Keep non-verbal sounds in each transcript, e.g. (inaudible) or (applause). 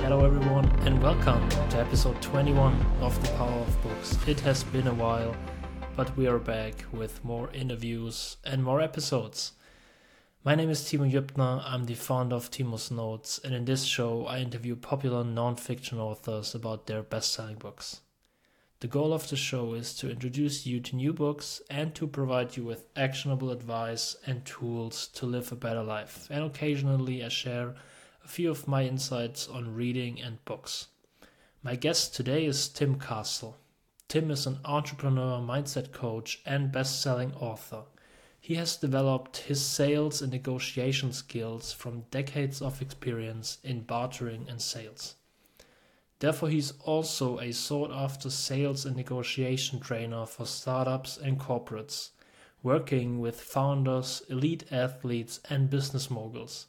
Hello, everyone, and welcome to episode 21 of The Power of Books. It has been a while, but we are back with more interviews and more episodes. My name is Timo Jübner, I'm the founder of Timo's Notes, and in this show, I interview popular non fiction authors about their best selling books. The goal of the show is to introduce you to new books and to provide you with actionable advice and tools to live a better life. And occasionally, I share a few of my insights on reading and books. My guest today is Tim Castle. Tim is an entrepreneur, mindset coach, and best selling author. He has developed his sales and negotiation skills from decades of experience in bartering and sales. Therefore, he's also a sought after sales and negotiation trainer for startups and corporates, working with founders, elite athletes, and business moguls.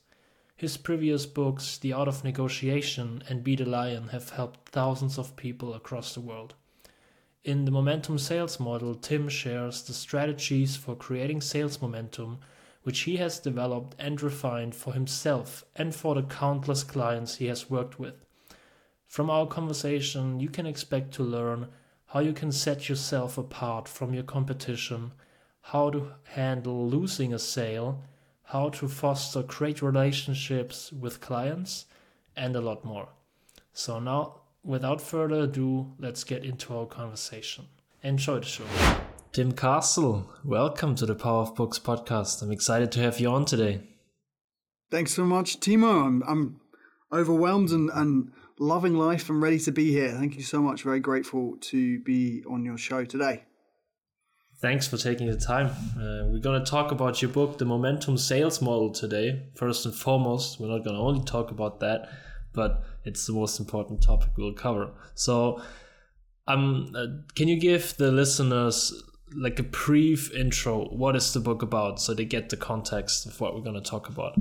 His previous books, The Art of Negotiation and Be the Lion, have helped thousands of people across the world. In the Momentum Sales Model, Tim shares the strategies for creating sales momentum, which he has developed and refined for himself and for the countless clients he has worked with. From our conversation, you can expect to learn how you can set yourself apart from your competition, how to handle losing a sale, how to foster great relationships with clients, and a lot more. So, now, without further ado, let's get into our conversation. Enjoy the show. Tim Castle, welcome to the Power of Books podcast. I'm excited to have you on today. Thanks so much, Timo. I'm, I'm overwhelmed and, and loving life and ready to be here. Thank you so much. Very grateful to be on your show today. Thanks for taking the time. Uh, we're going to talk about your book, The Momentum Sales Model, today. First and foremost, we're not going to only talk about that, but it's the most important topic we'll cover. So, um, uh, can you give the listeners like a brief intro? What is the book about so they get the context of what we're going to talk about?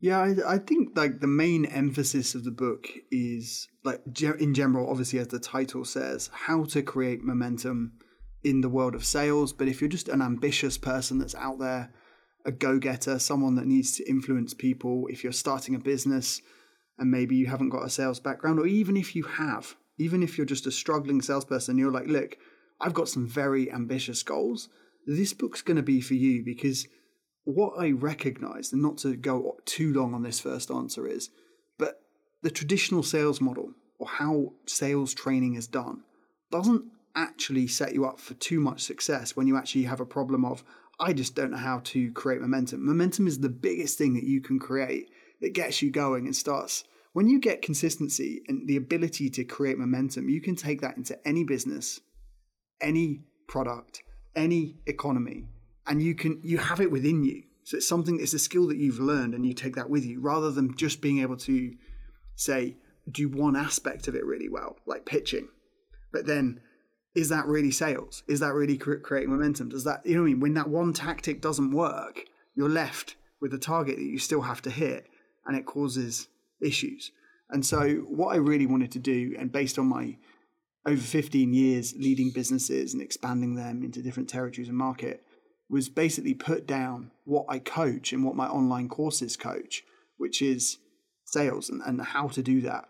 Yeah, I, I think like the main emphasis of the book is like ge- in general, obviously as the title says, how to create momentum in the world of sales. But if you're just an ambitious person that's out there, a go getter, someone that needs to influence people, if you're starting a business and maybe you haven't got a sales background, or even if you have, even if you're just a struggling salesperson, you're like, look, I've got some very ambitious goals. This book's going to be for you because what I recognise, and not to go too long on this first answer, is but the traditional sales model or how sales training is done doesn't actually set you up for too much success when you actually have a problem of, I just don't know how to create momentum. Momentum is the biggest thing that you can create that gets you going and starts. When you get consistency and the ability to create momentum, you can take that into any business, any product, any economy, and you can you have it within you. So it's something it's a skill that you've learned and you take that with you rather than just being able to say do one aspect of it really well, like pitching. But then is that really sales? Is that really creating momentum? Does that, you know what I mean? When that one tactic doesn't work, you're left with a target that you still have to hit and it causes issues. And so, what I really wanted to do, and based on my over 15 years leading businesses and expanding them into different territories and market, was basically put down what I coach and what my online courses coach, which is sales and, and how to do that.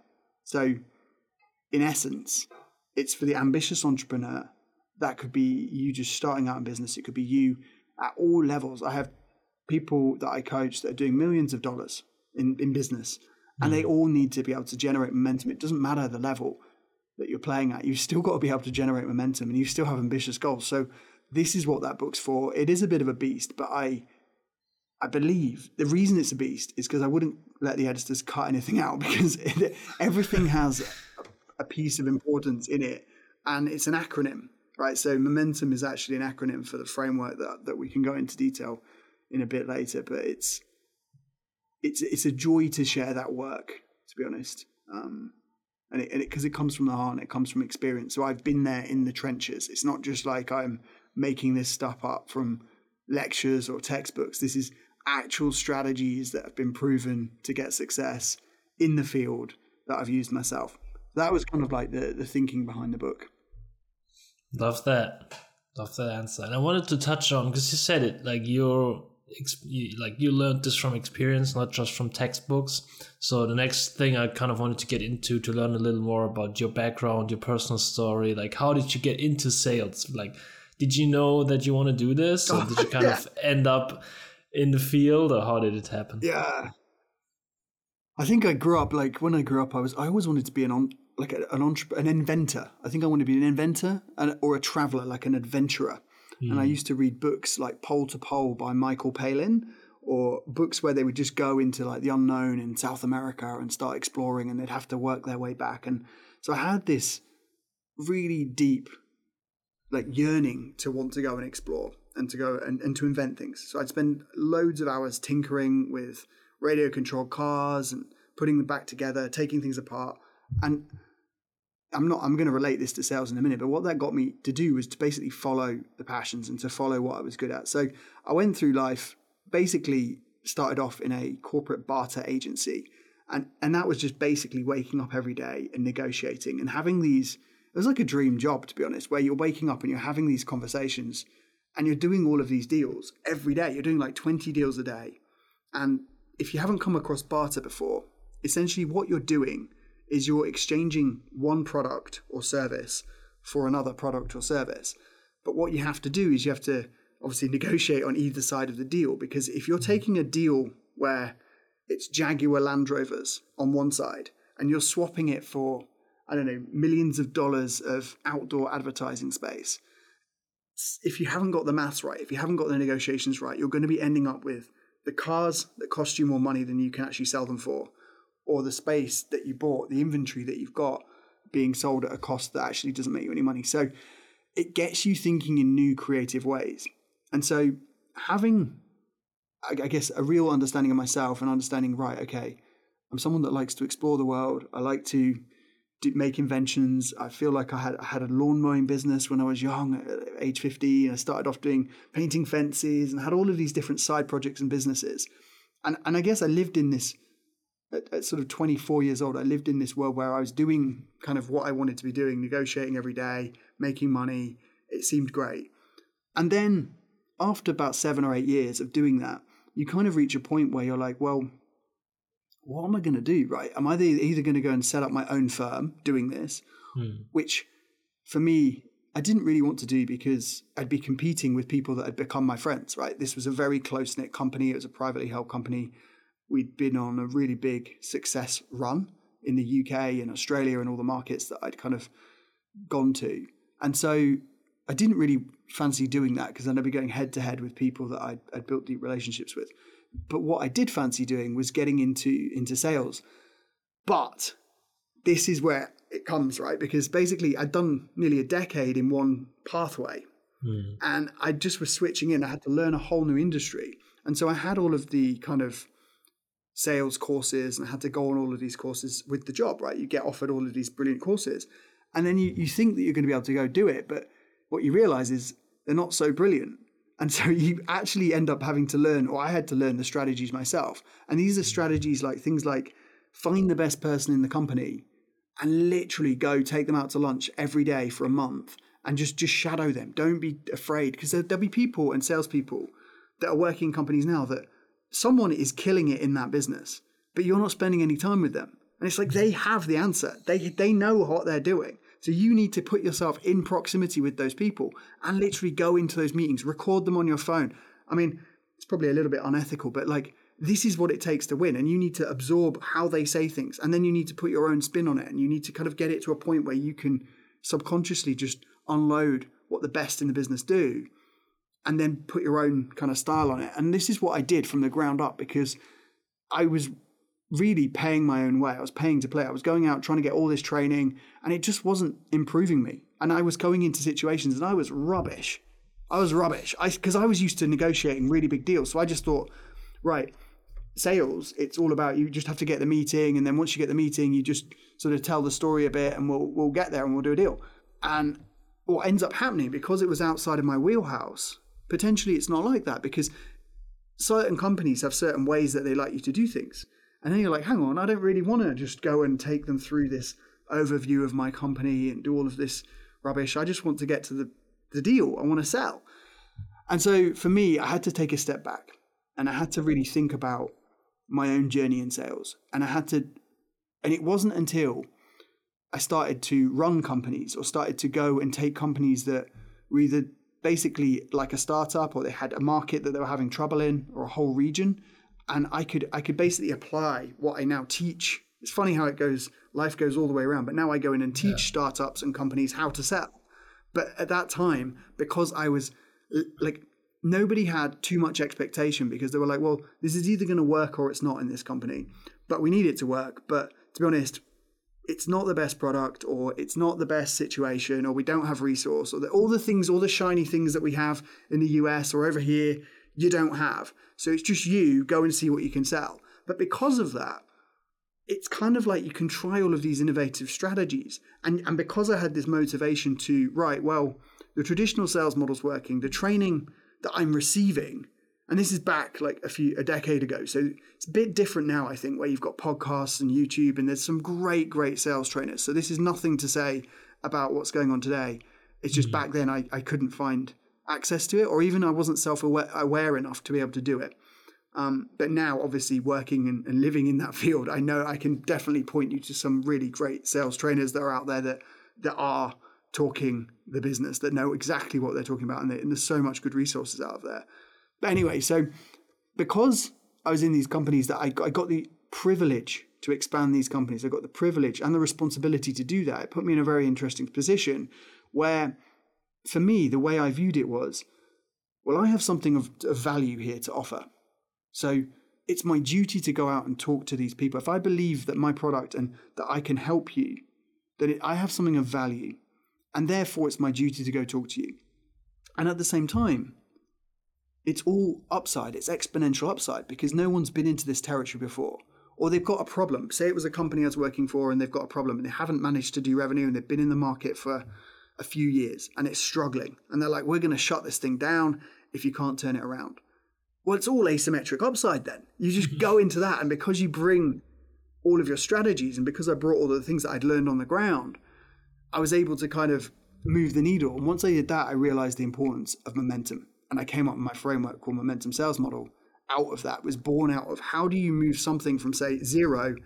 So, in essence, it's for the ambitious entrepreneur. That could be you just starting out in business. It could be you at all levels. I have people that I coach that are doing millions of dollars in, in business, and they mm. all need to be able to generate momentum. It doesn't matter the level that you're playing at, you've still got to be able to generate momentum and you still have ambitious goals. So, this is what that book's for. It is a bit of a beast, but I I believe the reason it's a beast is because I wouldn't let the editors cut anything (laughs) out because it, (laughs) everything has a piece of importance in it, and it's an acronym, right? So momentum is actually an acronym for the framework that that we can go into detail in a bit later, but it's it's it's a joy to share that work, to be honest. Um, and it because it, it comes from the heart and it comes from experience. So I've been there in the trenches. It's not just like I'm making this stuff up from lectures or textbooks. This is actual strategies that have been proven to get success in the field that I've used myself. that was kind of like the, the thinking behind the book. Love that. Love that answer. And I wanted to touch on because you said it like you're you, like you learned this from experience, not just from textbooks. So the next thing I kind of wanted to get into to learn a little more about your background, your personal story. Like, how did you get into sales? Like, did you know that you want to do this, or did you (laughs) kind Yeah. of end up in the field, or how did it happen? Yeah. I think I grew up like when I grew up, I was I always wanted to be an on, like an entre- an inventor. I think I wanted to be an inventor and, or a traveler, like an adventurer. And I hmm. used to read books like Pole to Pole by Michael Palin, or books where they would just go into like the unknown in South America and start exploring, and they'd have to work their way back. And so I had this really deep like yearning to want to go and explore and to go and, and to invent things. So I'd spend loads of hours tinkering with radio controlled cars and putting them back together, taking things apart. And I'm not I'm going to relate this to sales in a minute, but what that got me to do was to basically follow the passions and to follow what I was good at. So I went through life basically started off in a corporate barter agency and and that was just basically waking up every day and negotiating and having these it was like a dream job to be honest where you're waking up and you're having these conversations and you're doing all of these deals every day. You're doing like 20 deals a day. And if you haven't come across barter before essentially what you're doing is you're exchanging one product or service for another product or service. But what you have to do is you have to obviously negotiate on either side of the deal because if you're mm-hmm. taking a deal where it's Jaguar Land Rovers on one side and you're swapping it for I don't know millions of dollars of outdoor advertising space. If you haven't got the maths right if you haven't got the negotiations right you're going to be ending up with the cars that cost you more money than you can actually sell them for or the space that you bought the inventory that you've got being sold at a cost that actually doesn't make you any money. So it gets you thinking in new creative ways. And so having I guess a real understanding of myself and understanding right okay I'm someone that likes to explore the world. I like to make inventions. I feel like I had I had a lawn mowing business when I was young at age 50 I started off doing painting fences and had all of these different side projects and businesses. And and I guess I lived in this at, at sort of 24 years old I lived in this world where I was doing kind of what I wanted to be doing negotiating every day making money. It seemed great. And then after about seven or eight years of doing that, you kind of reach a point where you're like, well, what am I going to do? Right? Am I either going to go and set up my own firm doing this, hmm. which for me, I didn't really want to do because I'd be competing with people that had become my friends, right? This was a very close knit company. It was a privately held company. We'd been on a really big success run in the UK and Australia and all the markets that I'd kind of gone to. And so I didn't really fancy doing that because then I'd be going head to head with people that I'd, I'd built deep relationships with. But what I did fancy doing was getting into into sales. But this is where it comes, right? Because basically I'd done nearly a decade in one pathway hmm. and I just was switching in. I had to learn a whole new industry. And so I had all of the kind of sales courses and I had to go on all of these courses with the job, right? You get offered all of these brilliant courses. And then you, you think that you're going to be able to go do it, but what you realize is they're not so brilliant. And so (laughs) you actually end up having to learn, or I had to learn the strategies myself. And these are strategies like things like find the best person in the company and literally go take them out to lunch every day for a month and just just shadow them. Don't be afraid because there, there'll be people and salespeople that are working in companies now that someone is killing it in that business, but you're not spending any time with them. And it's like they have the answer. They they know what they're doing. So you need to put yourself in proximity with those people and literally go into those meetings, record them on your phone. I mean, it's probably a little bit unethical, but like this is what it takes to win. And you need to absorb how they say things. And then you need to put your own spin on it. And you need to kind of get it to a point where you can subconsciously just unload what the best in the business do and then put your own kind of style on it. And this is what I did from the ground up because I was really paying my own way. I was paying to play. I was going out trying to get all this training and it just wasn't improving me. And I was going into situations and I was rubbish. I was rubbish. I because I was used to negotiating really big deals. So I just thought, right, sales, it's all about you just have to get the meeting and then once you get the meeting, you just sort of tell the story a bit and we'll we'll get there and we'll do a deal. And what ends up happening because it was outside of my wheelhouse, potentially it's not like that because certain companies have certain ways that they like you to do things. And then you're like, hang on, I don't really want to just go and take them through this overview of my company and do all of this rubbish. I just want to get to the, the deal. I want to sell. And so for me, I had to take a step back and I had to really think about my own journey in sales. And I had to, and it wasn't until I started to run companies or started to go and take companies that were either basically like a startup or they had a market that they were having trouble in or a whole region. And I could I could basically apply what I now teach. It's funny how it goes, life goes all the way around, but now I go in and teach yeah. startups and companies how to sell. But at that time, because I was like nobody had too much expectation because they were like, well, this is either going to work or it's not in this company, but we need it to work. But to be honest, it's not the best product or it's not the best situation or we don't have resource or the, all the things, all the shiny things that we have in the US or over here, you don't have. So it's just you go and see what you can sell. But because of that, it's kind of like you can try all of these innovative strategies. And, and because I had this motivation to, right, well, the traditional sales model's working, the training that I'm receiving. And this is back like a few a decade ago. So it's a bit different now, I think, where you've got podcasts and YouTube and there's some great, great sales trainers. So this is nothing to say about what's going on today. It's just mm-hmm. back then I, I couldn't find access to it, or even I wasn't self aware enough to be able to do it. Um, but now, obviously, working and, and, living in that field, I know I can definitely point you to some really great sales trainers that are out there that that are talking the business that know exactly what they're talking about, and, they, and there's so much good resources out of there. But anyway, so because I was in these companies that I got, I got the privilege to expand these companies, I got the privilege and the responsibility to do that. It put me in a very interesting position where, for me, the way I viewed it was, well, I have something of, of value here to offer. So it's my duty to go out and talk to these people. If I believe that my product and that I can help you, that it, I have something of value, and therefore it's my duty to go talk to you. And at the same time, it's all upside, it's exponential upside because no one's been into this territory before. Or they've got a problem. Say it was a company I was working for and they've got a problem and they haven't managed to do revenue and they've been in the market for a few years and it's struggling. And they're like, we're going to shut this thing down if you can't turn it around. Well, it's all asymmetric upside then. You just mm-hmm. go into that. And because you bring all of your strategies and because I brought all the things that I'd learned on the ground, I was able to kind of move the needle. And once I did that, I realized the importance of momentum. And I came up with my framework called Momentum Sales Model. Out of that was born out of how do you move something from, say, zero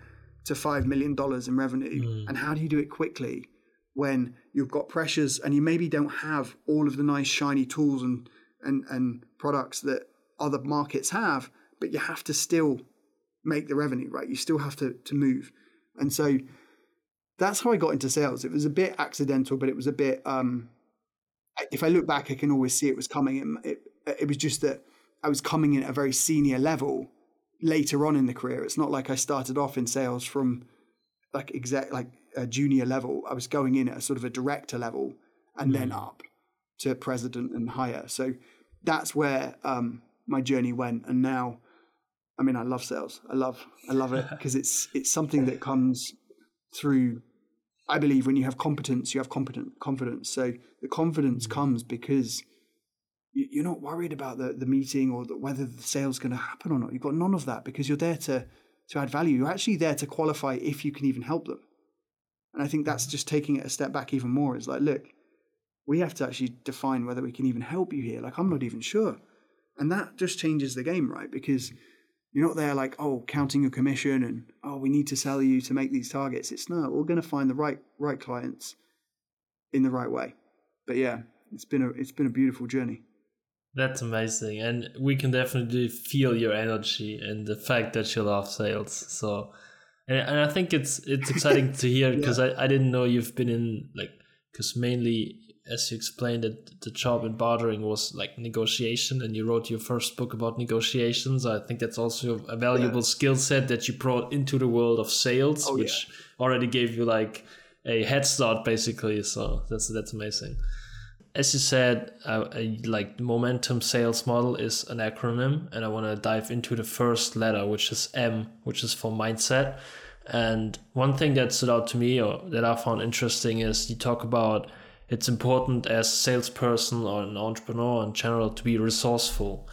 to $5 million in revenue? Mm. And how do you do it quickly when you've got pressures and you maybe don't have all of the nice, shiny tools and, and, and products that other markets have, but you have to still make the revenue, right? You still have to, to move. And so that's how I got into sales. It was a bit accidental, but it was a bit. Um, if I look back, I can always see it was coming. It, it, it was just that I was coming in at a very senior level later on in the career. It's not like I started off in sales from like exact like a junior level. I was going in at a sort of a director level and mm. then up to president and higher. So that's where um, my journey went. And now, I mean, I love sales. I love I love it (laughs) because it's it's something that comes through I believe when you have competence, you have competent confidence. So the confidence mm. comes because you're not worried about the, the meeting or the, whether the sale's going to happen or not. You've got none of that because you're there to, to add value. You're actually there to qualify if you can even help them. And I think that's mm-hmm. just taking it a step back even more. It's like, look, we have to actually define whether we can even help you here. Like, I'm not even sure. And that just changes the game, right? Because you're not there like, oh, counting your commission and oh, we need to sell you to make these targets. It's no, we're going to find the right right clients in the right way. But yeah, it's been a it's been a beautiful journey. That's amazing, and we can definitely feel your energy and the fact that you love sales. So, and, and I think it's it's exciting to hear because (laughs) yeah. I, I didn't know you've been in like because mainly as you explained it, the job in bartering was like negotiation, and you wrote your first book about negotiations. I think that's also a valuable yeah. skill set that you brought into the world of sales, oh, which yeah. already gave you like a head start, basically. So that's that's amazing. As you said, uh, a, like momentum sales model is an acronym, and I want to dive into the first letter, which is M, which is for mindset. And one thing that stood out to me, or that I found interesting, is you talk about it's important as a salesperson or an entrepreneur in general to be resourceful.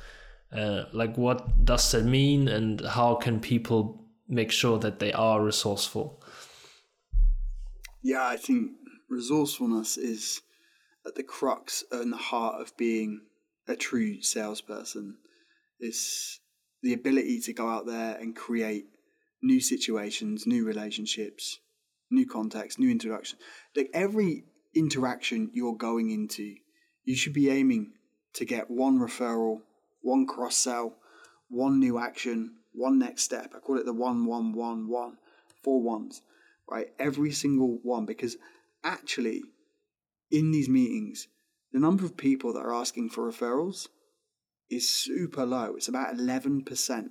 Uh, like, what does that mean, and how can people make sure that they are resourceful? Yeah, I think resourcefulness is at the crux and the heart of being a true salesperson. It's the ability to go out there and create new situations, new relationships, new contacts, new introductions. Like every interaction you're going into, you should be aiming to get one referral, one cross sell, one new action, one next step. I call it the one, one, one, one, four ones, right? Every single one, because actually, in these meetings, the number of people that are asking for referrals is super low. It's about 11%,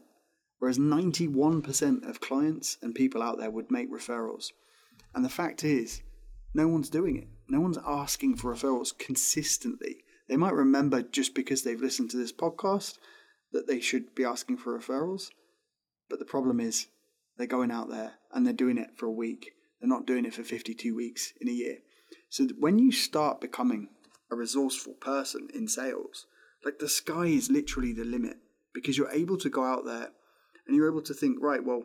whereas 91% of clients and people out there would make referrals. And the fact is, no one's doing it. No one's asking for referrals consistently. They might remember just because they've listened to this podcast that they should be asking for referrals. But the problem is, they're going out there and they're doing it for a week. They're not doing it for 52 weeks in a year. So when you start becoming a resourceful person in sales, like the sky is literally the limit because you're able to go out there and you're able to think, right, well,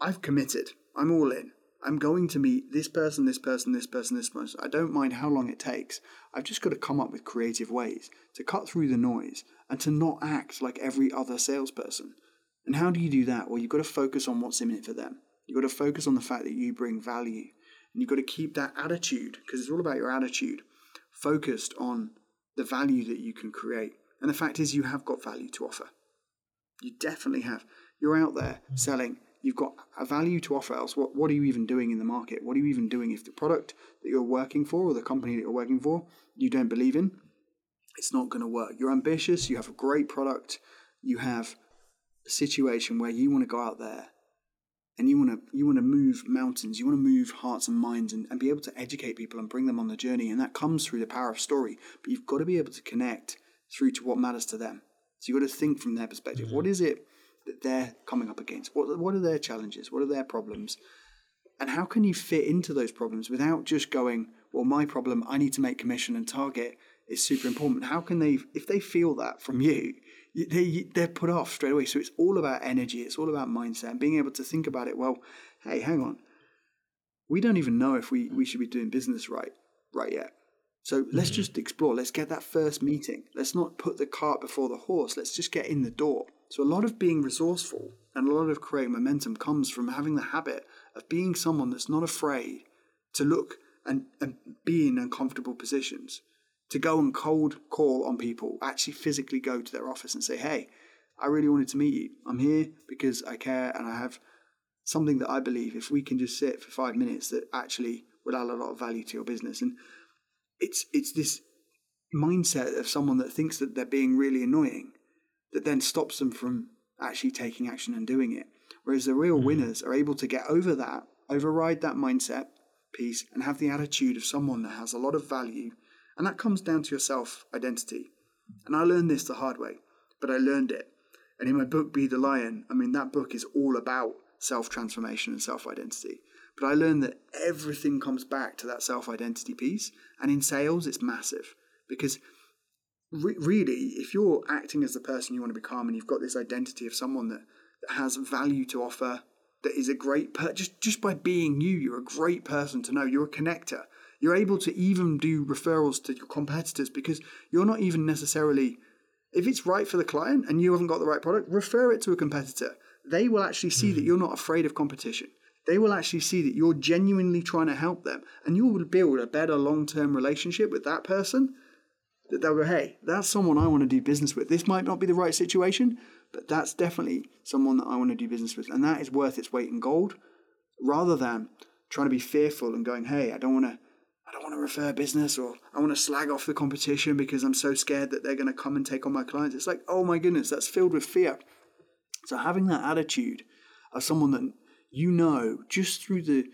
I've committed. I'm all in. I'm going to meet this person, this person, this person, this person. I don't mind how long it takes. I've just got to come up with creative ways to cut through the noise and to not act like every other salesperson. And how do you do that? Well, you've got to focus on what's in it for them. You've got to focus on the fact that you bring value. And you've got to keep that attitude, because it's all about your attitude, focused on the value that you can create. And the fact is, you have got value to offer. You definitely have. You're out there selling you've got a value to offer else. What, what are you even doing in the market? What are you even doing if the product that you're working for or the company that you're working for you don't believe in? It's not going to work. You're ambitious, you have a great product, you have a situation where you want to go out there and you want to you want to move mountains, you want to move hearts and minds and, and be able to educate people and bring them on the journey. And that comes through the power of story. But you've got to be able to connect through to what matters to them. So you've got to think from their perspective. Mm-hmm. What is it that they're coming up against? What, what are their challenges? What are their problems? And how can you fit into those problems without just going, well, my problem, I need to make commission and target is super important. How can they, if they feel that from you, they, they're put off straight away. So it's all about energy. It's all about mindset and being able to think about it. Well, hey, hang on. We don't even know if we, we should be doing business right, right yet. So let's mm-hmm. just explore. Let's get that first meeting. Let's not put the cart before the horse. Let's just get in the door. So, a lot of being resourceful and a lot of creating momentum comes from having the habit of being someone that's not afraid to look and, and be in uncomfortable positions, to go and cold call on people, actually physically go to their office and say, Hey, I really wanted to meet you. I'm here because I care and I have something that I believe if we can just sit for five minutes that actually will add a lot of value to your business. And it's it's this mindset of someone that thinks that they're being really annoying that then stops them from actually taking action and doing it. Whereas the real mm. winners are able to get over that, override that mindset piece, and have the attitude of someone that has a lot of value. And that comes down to your self identity. And I learned this the hard way, but I learned it. And in my book, Be the Lion, I mean, that book is all about self transformation and self identity. But I learned that everything comes back to that self identity piece. And in sales, it's massive because re- really, if you're acting as the person you want to become and you've got this identity of someone that, that has value to offer, that is a great per- just just by being you, you're a great person to know. You're a connector. You're able to even do referrals to your competitors because you're not even necessarily if it's right for the client and you haven't got the right product, refer it to a competitor. They will actually see that hmm. you're not afraid of competition. They will actually see that you're genuinely trying to help them and you will build a better long term relationship with that person that they'll go, hey, that's someone I want to do business with. This might not be the right situation, but that's definitely someone that I want to do business with. And that is worth its weight in gold rather than trying to be fearful and going, hey, I don't want to. I don't want to refer business or I want to slag off the competition because I'm so scared that they're going to come and take on my clients. It's like, oh my goodness, that's filled with fear. So having that attitude of someone that you know just through the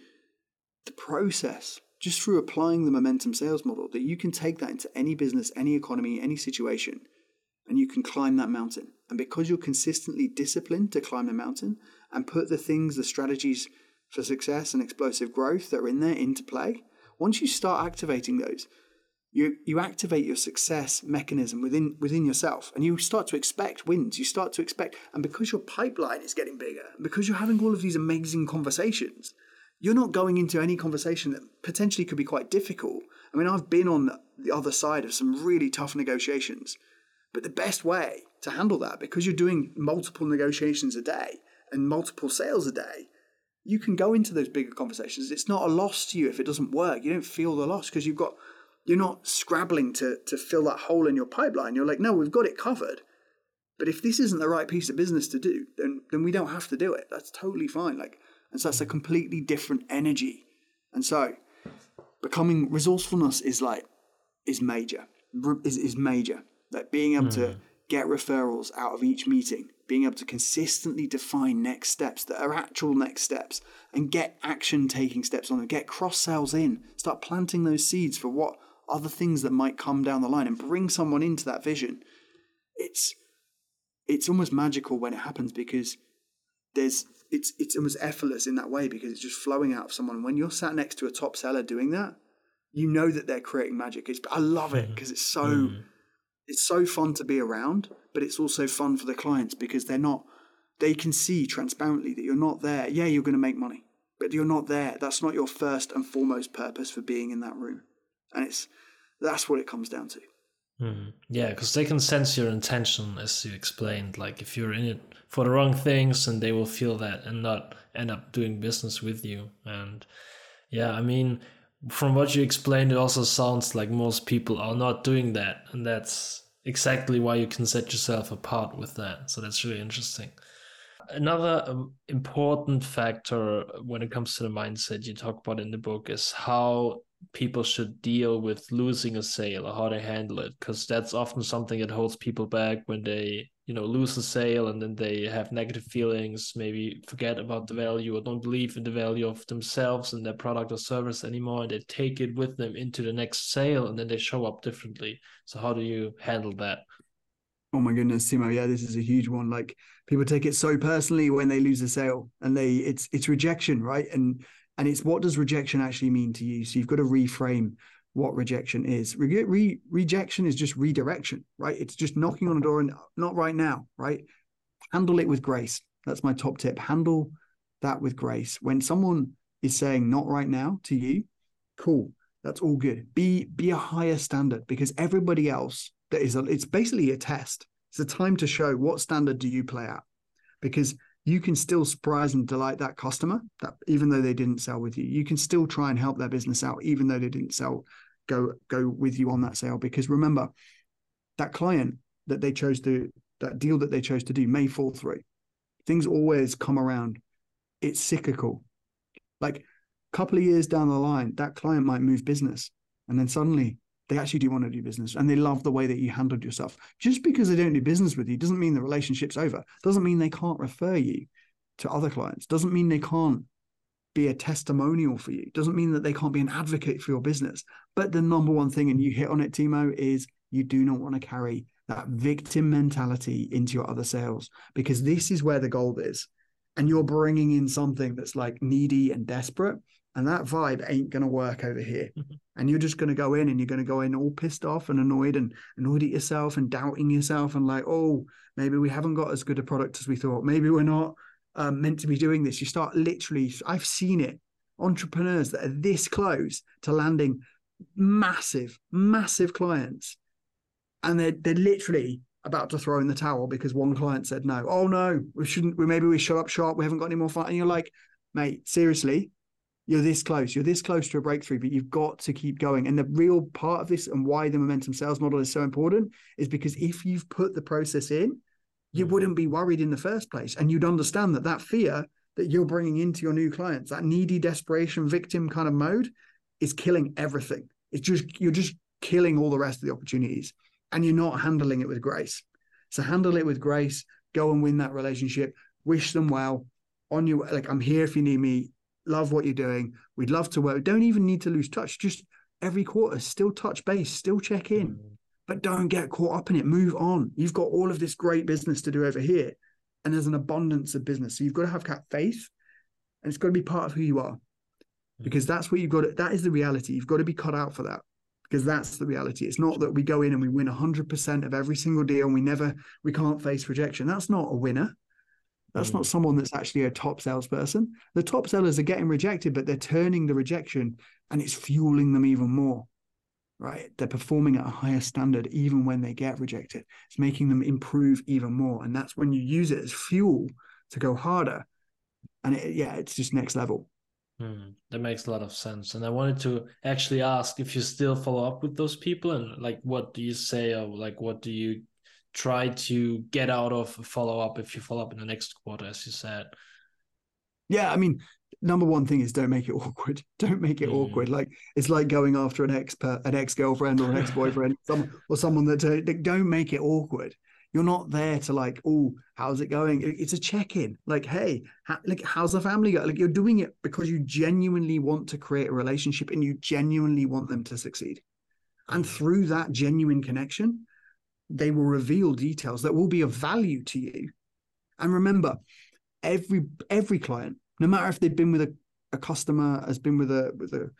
the process just through applying the momentum sales model that you can take that into any business, any economy, any situation, and you can climb that mountain. And because you're consistently disciplined to climb the mountain and put the things, the strategies for success and explosive growth that are in there into play, once you start activating those, you, you activate your success mechanism within within yourself and you start to expect wins you start to expect and because your pipeline is getting bigger because you're having all of these amazing conversations you're not going into any conversation that potentially could be quite difficult. I mean, I've been on the other side of some really tough negotiations, but the best way to handle that, because you're doing multiple negotiations a day and multiple sales a day, you can go into those bigger conversations. It's not a loss to you if it doesn't work. You don't feel the loss because you've got you're not scrabbling to to fill that hole in your pipeline. You're like, no, we've got it covered. But if this isn't the right piece of business to do, then then we don't have to do it. That's totally fine. Like, and so that's a completely different energy. And so, becoming resourcefulness is like is major. Is is major. Like being able to hmm. get referrals out of each meeting, being able to consistently define next steps that are actual next steps and get action taking steps on them, get cross sales in, start planting those seeds for what other things that might come down the line and bring someone into that vision. It's it's almost magical when it happens because there's it's it's almost effortless in that way because it's just flowing out of someone. When you're sat next to a top seller doing that, you know that they're creating magic. It's, I love it because it's so Mm. it's so fun to be around, but it's also fun for the clients because they're not they can see transparently that you're not there. Yeah, you're going to make money, but you're not there. That's not your first and foremost purpose for being in that room. And it's that's what it comes down to. Mm. Yeah, because they can sense your intention, as you explained. Like if you're in it for the wrong things, and they will feel that and not end up doing business with you. And yeah, I mean, from what you explained, it also sounds like most people are not doing that, and that's exactly why you can set yourself apart with that. So that's really interesting. Another um, important factor when it comes to the mindset you talk about in the book is how people should deal with losing a sale or how they handle it because that's often something that holds people back when they you know lose a sale and then they have negative feelings maybe forget about the value or don't believe in the value of themselves and their product or service anymore and they take it with them into the next sale and then they show up differently so how do you handle that Oh my goodness, Timo, yeah, this is a huge one. Like people take it so personally when they lose a sale and they it's it's rejection, right? And and it's what does rejection actually mean to you? So you've got to reframe what rejection is. Re- re- rejection is just redirection, right? It's just knocking on a door and not right now, right? Handle it with grace. That's my top tip. Handle that with grace. When someone is saying not right now to you, cool. That's all good. Be be a higher standard because everybody else that is a, it's basically a test. It's a time to show what standard do you play at because you can still surprise and delight that customer that even though they didn't sell with you. You can still try and help their business out even though they didn't sell go go with you on that sale. Because remember that client that they chose to that deal that they chose to do may fall through things always come around. It's cyclical. Like a couple of years down the line that client might move business and then suddenly they actually do want to do business and they love the way that you handled yourself. Just because they don't do business with you doesn't mean the relationship's over. Doesn't mean they can't refer you to other clients. Doesn't mean they can't be a testimonial for you. Doesn't mean that they can't be an advocate for your business. But the number one thing, and you hit on it, Timo, is you do not want to carry that victim mentality into your other sales because this is where the gold is. And you're bringing in something that's like needy and desperate. And that vibe ain't going to work over here. And you're just going to go in and you're going to go in all pissed off and annoyed and annoyed at yourself and doubting yourself and like, oh, maybe we haven't got as good a product as we thought. Maybe we're not um, meant to be doing this. You start literally, I've seen it. Entrepreneurs that are this close to landing massive, massive clients. And they're, they're literally about to throw in the towel because one client said no. Oh no, we shouldn't. We maybe we shut up shop. We haven't got any more fun. And you're like, mate, seriously, you're this close. You're this close to a breakthrough, but you've got to keep going. And the real part of this and why the momentum sales model is so important is because if you've put the process in, you mm. wouldn't be worried in the first place, and you'd understand that that fear that you're bringing into your new clients, that needy desperation victim kind of mode, is killing everything. It's just you're just killing all the rest of the opportunities and you're not handling it with grace. So handle it with grace, go and win that relationship, wish them well on you. Like, I'm here if you need me. Love what you're doing. We'd love to work. Don't even need to lose touch. Just every quarter, still touch base, still check in, mm. but don't get caught up in it. Move on. You've got all of this great business to do over here, and there's an abundance of business. So you've got to have that faith, and it's got to be part of who you are, mm. because that's what you've got. To, that is the reality. You've got to be cut out for that because that's the reality. It's not that we go in and we win 100% of every single deal and we never, we can't face rejection. That's not a winner. That's Mm. not someone that's actually a top salesperson. The top sellers are getting rejected, but they're turning the rejection and it's fueling them even more. Right? They're performing at a higher standard even when they get rejected. It's making them improve even more. And that's when you use it as fuel to go harder. And it, yeah, it's just next level. Hmm, that makes a lot of sense. And I wanted to actually ask if you still follow up with those people and like what do you say or like what do you try to get out of a follow up if you follow up in the next quarter, as you said? Yeah, I mean, number one thing is don't make it (laughs) awkward. Don't make it Mm. awkward. Like it's like going after an ex an ex girlfriend or an ex boyfriend, (laughs) some or someone that uh, don't make it awkward. You're not there to like, oh, how's it going? It's a check in. Like, hey, how, like, how's the family going? Like, you're doing it because you genuinely want to create a relationship and you genuinely want them to succeed. And through that genuine connection, they will reveal details that will be of value to you. And remember, every every client, no matter if they've been with a, a customer, has been with a with a,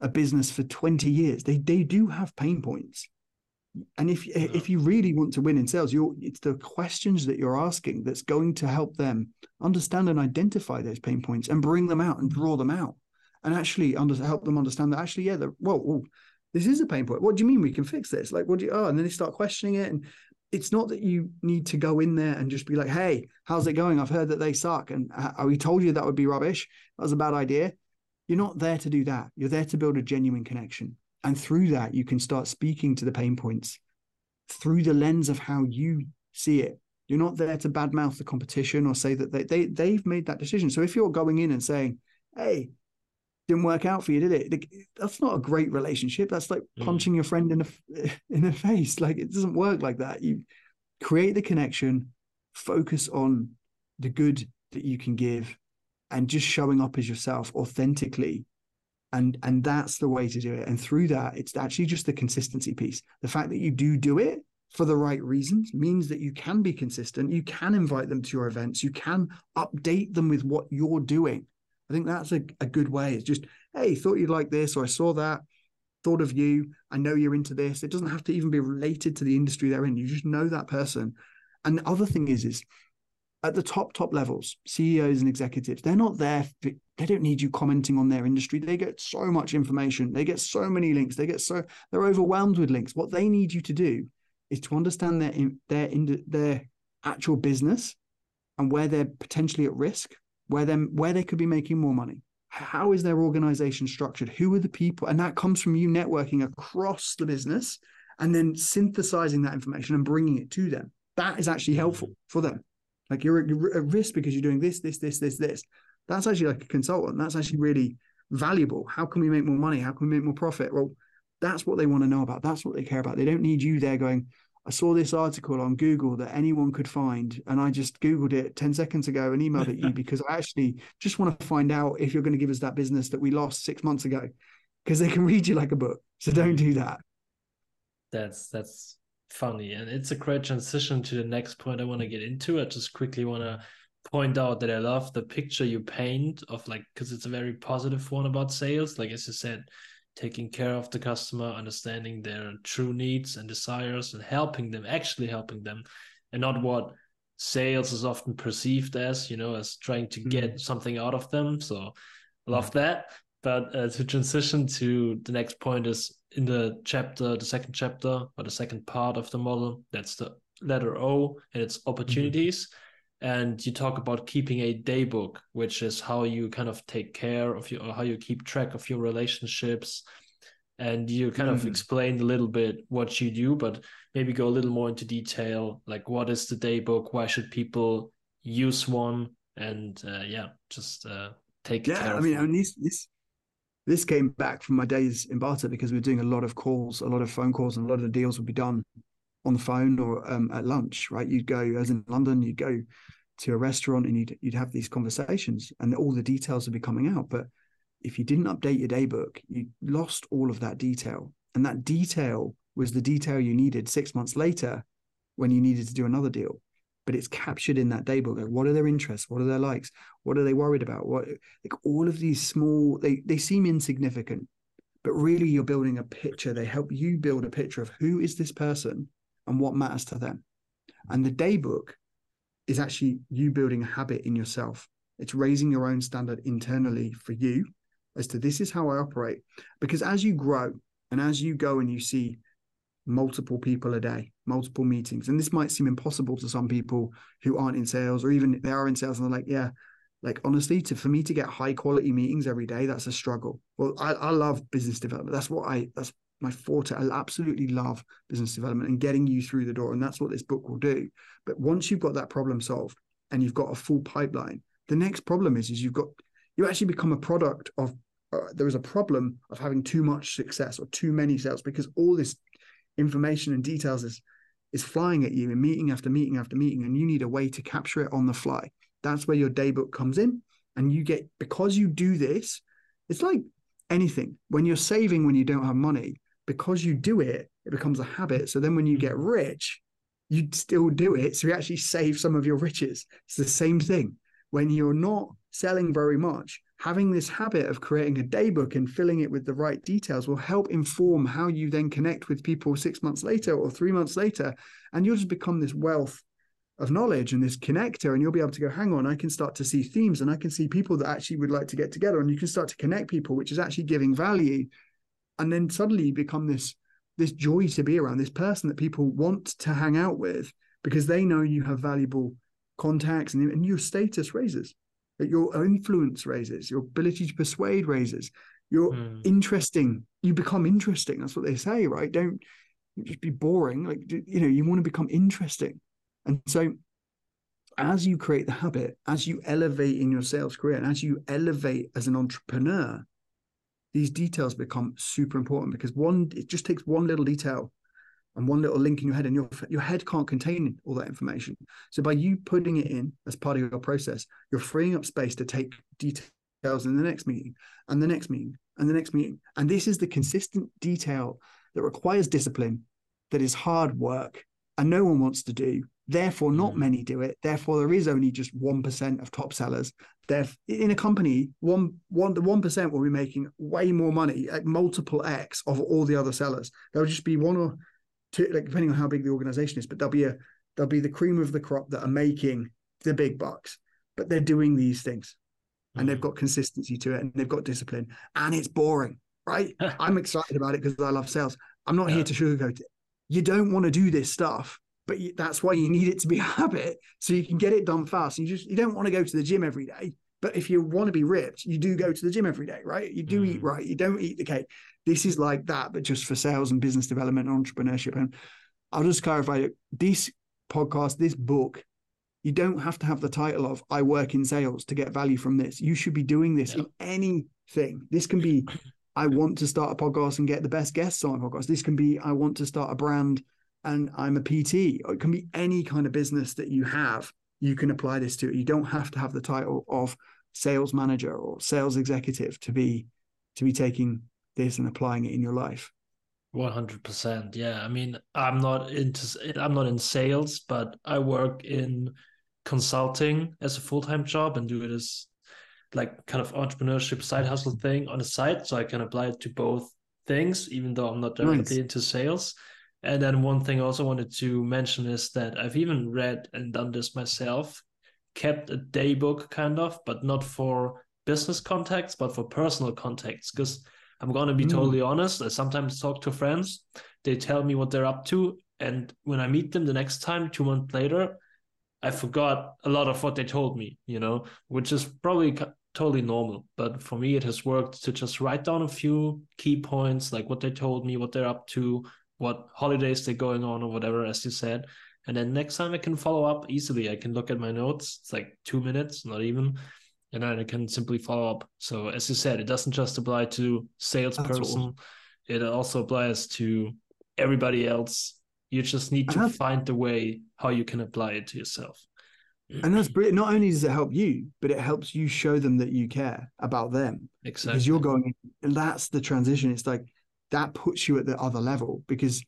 a business for 20 years, they they do have pain points. And if if you really want to win in sales, you're it's the questions that you're asking that's going to help them understand and identify those pain points and bring them out and draw them out. And actually under, help them understand that actually, yeah, well, well, this is a pain point. What do you mean we can fix this? Like, what do you, oh, and then they start questioning it. And it's not that you need to go in there and just be like, hey, how's it going? I've heard that they suck. And uh, we told you that would be rubbish. That was a bad idea. You're not there to do that. You're there to build a genuine connection. And through that, you can start speaking to the pain points through the lens of how you see it. You're not there to badmouth the competition or say that they, they, they've made that decision. So if you're going in and saying, hey, didn't work out for you, did it? That's not a great relationship. That's like Mm. punching your friend in the (laughs) in the face. Like it doesn't work like that. You create the connection, focus on the good that you can give, and just showing up as yourself authentically. And and that's the way to do it. And through that, it's actually just the consistency piece. The fact that you do do it for the right reasons means that you can be consistent. You can invite them to your events. You can update them with what you're doing. I think that's a, a good way. It's just, hey, thought you'd like this, or I saw that, thought of you. I know you're into this. It doesn't have to even be related to the industry they're in. You just know that person. And the other thing is, is at the top, top levels, CEOs and executives, they're not there. For, they don't need you commenting on their industry. They get so much information. They get so many links. They get so they're overwhelmed with links. What they need you to do is to understand their their their actual business and where they're potentially at risk where them where they could be making more money. How is their organization structured? Who are the people? And that comes from you networking across the business and then synthesizing that information and bringing it to them. That is actually helpful for them. Like you're, at risk because you're doing this this this this this. That's actually like a consultant. That's actually really valuable. How can we make more money? How can we make more profit? Well that's what they want to know about. That's what they care about. They don't need you there going I saw this article on Google that anyone could find, and I just Googled it 10 seconds ago and emailed it you (laughs) because I actually just want to find out if you're going to give us that business that we lost six months ago because they can (laughs) read you like a book. So don't do that. That's that's funny. And it's a great transition to the next point I want to get into. I just quickly want to point out that I love the picture you paint of like, because it's a very positive one about sales. Like, as you said, taking care of the customer, understanding their true needs and desires, and helping them, actually helping them, and not what sales is often perceived as, you know, as trying to get Mhm. something out of them. So, love that. But uh, to transition to the next point is in the chapter, the second chapter or the second part of the model. That's the letter O, and it's opportunities and you talk about keeping a day book which is how you kind of take care of your how you keep track of your relationships. And you kind of Mhm. explained a little bit what you do but maybe go a little more into detail like what is the day book? Why should people use one? And uh, yeah just uh, take care Yeah, I of mean, I mean, this this this came back from my days in Barter because we were doing a lot of calls, a lot of phone calls, and a lot of the deals would be done on the phone or um, at lunch. Right? You'd go, as in London, you'd go to a restaurant and you'd you'd have these conversations, and all the details would be coming out. But if you didn't update your day book, you lost all of that detail, and that detail was the detail you needed six months later when you needed to do another deal but it's captured in that day book. Like, what are their interests? What are their likes? What are they worried about? What like all of these small they they seem insignificant, but really you're building a picture. They help you build a picture of who is this person and what matters to them. And the day book is actually you building a habit in yourself. It's raising your own standard internally for you as to this is how I operate. Because as you grow and as you go and you see multiple people a day, multiple meetings, and this might seem impossible to some people who aren't in sales or even they are in sales and they're like, yeah, like honestly, to for me to get high quality meetings every day, that's a struggle. Well, I, I love business development. That's what I that's my forte. I absolutely love business development and getting you through the door. And that's what this book will do. But once you've got that problem solved and you've got a full pipeline, the next problem is, is you've got, you actually become a product of, uh, there is a problem of having too much success or too many sales because all this information and details is, is flying at you in meeting after meeting after meeting. And you need a way to capture it on the fly. That's where your day book comes in. And you get, because you do this, it's like anything. When you're saving when you don't have money, because you do it, it becomes a habit. So then when you get mm. rich, you still do it. So you actually save some of your riches. It's the same thing. When you're not selling very much, having this habit of creating a day book and filling it with the right details will help inform how you then connect with people six months later or three months later. And you'll just become this wealth of knowledge and this connector. And you'll be able to go, hang on, I can start to see themes and I can see people that actually would like to get together. And you can start to connect people, which is actually giving value and then suddenly you become this this joy to be around this person that people want to hang out with because they know you have valuable contacts and, and your status raises that your influence raises your ability to persuade raises you're mm. interesting you become interesting. That's what they say right? Don't just be boring. Like you know you want to become interesting. And so as you create the habit as you elevate in your sales career and as you elevate as an entrepreneur these details become super important because one it just takes one little detail and one little link in your head and your your head can't contain all that information so by you putting it in as part of your process you're freeing up space to take details in the next meeting and the next meeting and the next meeting and this is the consistent detail that requires discipline that is hard work and no one wants to do Therefore, not mm. many do it. Therefore, there is only just one percent of top sellers. There, in a company, one one the one percent will be making way more money, at multiple x of all the other sellers. There'll just be one or two, like depending on how big the organization is, but there'll be a there'll be the cream of the crop that are making the big bucks. But they're doing these things, mm. and they've mm. got consistency to it, and they've got discipline, and it's boring, right? (laughs) I'm excited about it because I love sales. I'm not yeah. here to sugarcoat it. You don't want to do this stuff but that's why you need it to be (laughs) a habit so you can get it done fast. You just you don't want to go to the gym every day, but if you want to be ripped, you do go to the gym every day, right? You do mm. eat right. You don't eat the cake. This is like that, but just for sales and business development and entrepreneurship. And I'll just clarify this podcast, this book, you don't have to have the title of I work in sales to get value from this. You should be doing this yeah. in anything. This can be (clears throat) I want to start a podcast and get the best guests on a podcast. This can be I want to start a brand and I'm a PT. Or it can be any kind of business that you have. You can apply this to. You don't have to have the title of sales manager or sales executive to be to be taking this and applying it in your life. One hundred percent. Yeah, I mean, I'm not into. I'm not in sales, but I work in consulting as a full time job and do it as like kind of entrepreneurship side hustle thing on the side, so I can apply it to both things, even though I'm not directly nice. into sales. And then one thing I also wanted to mention is that I've even read and done this myself, kept a day book kind of, but not for business contacts, but for personal contacts. Because I'm going to be mm. totally honest, I sometimes talk to friends, they tell me what they're up to. And when I meet them the next time, two months later, I forgot a lot of what they told me, you know, which is probably totally normal. But for me, it has worked to just write down a few key points, like what they told me, what they're up to, what holidays they're going on or whatever, as you said. And then next time I can follow up easily. I can look at my notes. It's like two minutes, not even. And then I can simply follow up. So as you said, it doesn't just apply to salesperson. It also applies to everybody else. You just need to find the way how you can apply it to yourself. And that's brilliant. Not only does it help you, but it helps you show them that you care about them. Exactly. Because you're going, and that's the transition. It's like that puts you at the other level because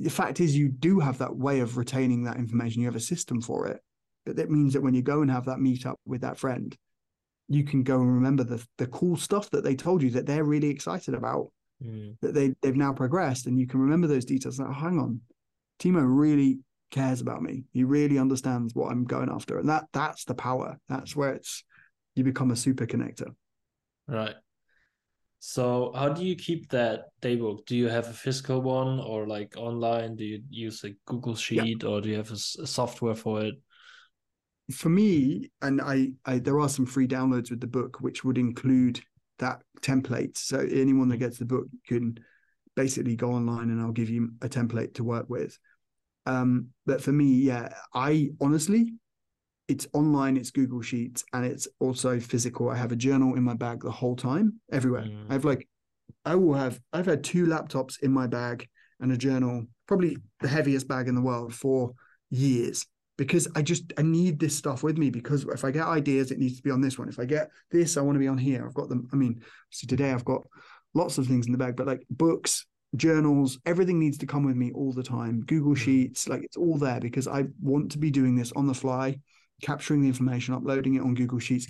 the fact is you do have that way of retaining that information you have a system for it but that means that when you go and have that meet up with that friend you can go and remember the the cool stuff that they told you that they're really excited about mm. that they they've now progressed and you can remember those details oh, hang on timo really cares about me. He really understands what I'm going after. And that that's the power. That's where it's you become a super connector. Right. So how do you keep that daybook? Do you have a physical one or like online? Do you use a Google Sheet yeah. or do you have a, a, software for it? For me, and I, I, there are some free downloads with the book which would include that template. So anyone that gets the book can basically go online and I'll give you a template to work with. Um, but for me, yeah, I honestly, it's online, it's Google Sheets, and it's also physical. I have a journal in my bag the whole time, everywhere. Mm. I have like, I will have, I've had two laptops in my bag and a journal, probably the heaviest bag in the world for years because I just I need this stuff with me because if I get ideas, it needs to be on this one. If I get this, I want to be on here. I've got them. I mean, see today I've got lots of things in the bag, but like books, journals, everything needs to come with me all the time. Google mm. Sheets, like it's all there because I want to be doing this on the fly, capturing the information, uploading it on Google Sheets.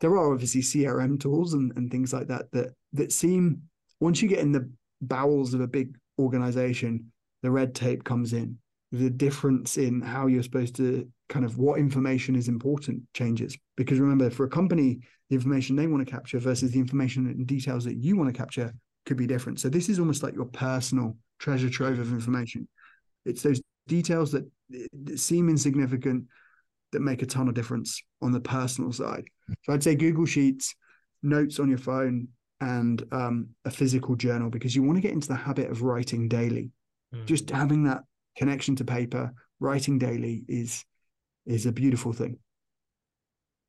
There are obviously CRM tools and, and things like that that that seem once you get in the bowels of a big organization, the red tape comes in. The difference in how you're supposed to kind of what information is important changes. Because remember, for a company, the information they want to capture versus the information and details that you want to capture could be different. So this is almost like your personal treasure trove of information. It's those details that, that seem insignificant that make a ton of difference on the personal side. So I'd say Google Sheets, notes on your phone, and um, a physical journal because you want to get into the habit of writing daily. Mm. Just having that connection to paper, writing daily is is a beautiful thing.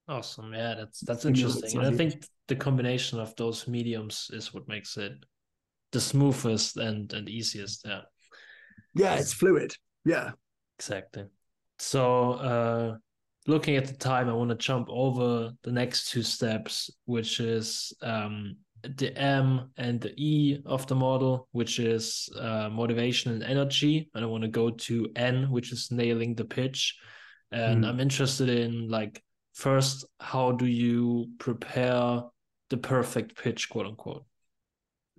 Awesome. Yeah, that's that's interesting. And I think the combination of those mediums is what makes it the smoothest and and easiest. Yeah. Yeah, it's fluid. Yeah. Exactly. So uh looking at the time, I want to jump over the next two steps, which is um the M and the E of the model, which is uh, motivation and energy. And I want to go to N, which is nailing the pitch. And mm. I'm interested in like first how do you prepare the perfect pitch quote unquote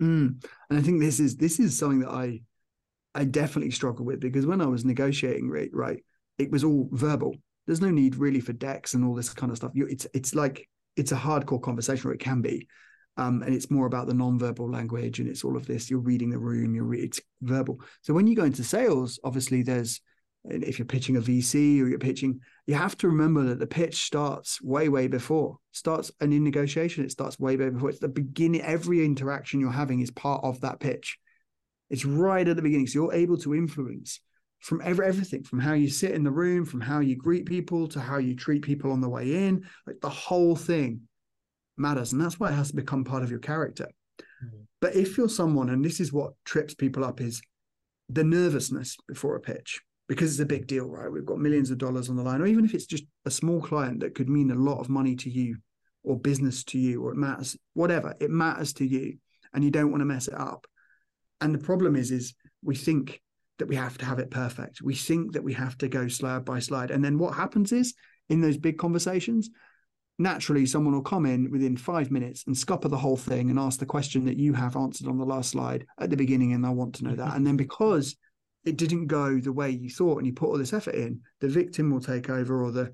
mm. and i think this is this is something that i i definitely struggle with because when i was negotiating right right it was all verbal there's no need really for decks and all this kind of stuff you, it's it's like it's a hardcore conversation or it can be um, and it's more about the non-verbal language and it's all of this you're reading the room you're re- it's verbal so when you go into sales obviously there's if you're pitching a VC or you're pitching, you have to remember that the pitch starts way, way before. Starts and in negotiation, it starts way, way before. It's the beginning. Every interaction you're having is part of that pitch. It's right at the beginning. So you're able to influence from every, everything, from how you sit in the room, from how you greet people to how you treat people on the way in. Like the whole thing matters. And that's why it has to become part of your character. Mm-hmm. But if you're someone, and this is what trips people up, is the nervousness before a pitch because it's a big deal, right? We've got millions of dollars on the line, or even if it's just a small client that could mean a lot of money to you or business to you, or it matters, whatever, it matters to you, and you don't want to mess it up. And the problem is, is we think that we have to have it perfect. We think that we have to go slide by slide. And then what happens is in those big conversations, naturally someone will come in within five minutes and scupper the whole thing and ask the question that you have answered on the last slide at the beginning. And I want to know that. And then because it didn't go the way you thought and you put all this effort in, the victim will take over or the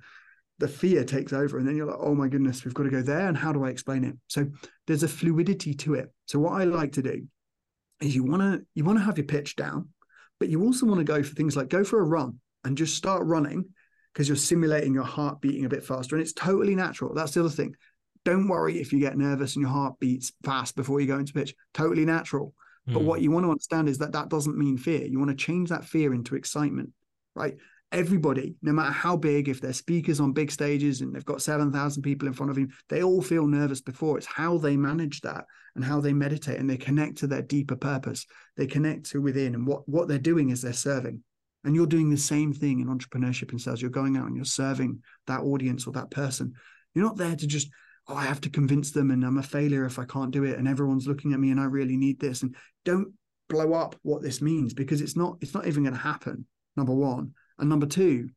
the fear takes over and then you're like oh my goodness we've got to go there and how do i explain it so there's a fluidity to it so what i like to do is you want to you want to have your pitch down but you also want to go for things like go for a run and just start running because you're simulating your heart beating a bit faster and it's totally natural that's the other thing don't worry if you get nervous and your heart beats fast before you go into pitch totally natural but what hmm. you want to understand is that that doesn't mean fear. You want to change that fear into excitement, right? Everybody, no matter how big, if they're speakers on big stages and they've got 7,000 people in front of them, they all feel nervous before. It's how they manage that and how they meditate and they connect to their deeper purpose. They connect to within and what, what they're doing is they're serving. And you're doing the same thing in entrepreneurship and sales. You're going out and you're serving that audience or that person. You're not there to just oh, I have to convince them and I'm a failure if I can't do it and everyone's looking at me and I really need this. And don't blow up what this means because it's not it's not even going to happen. Number one. And number two,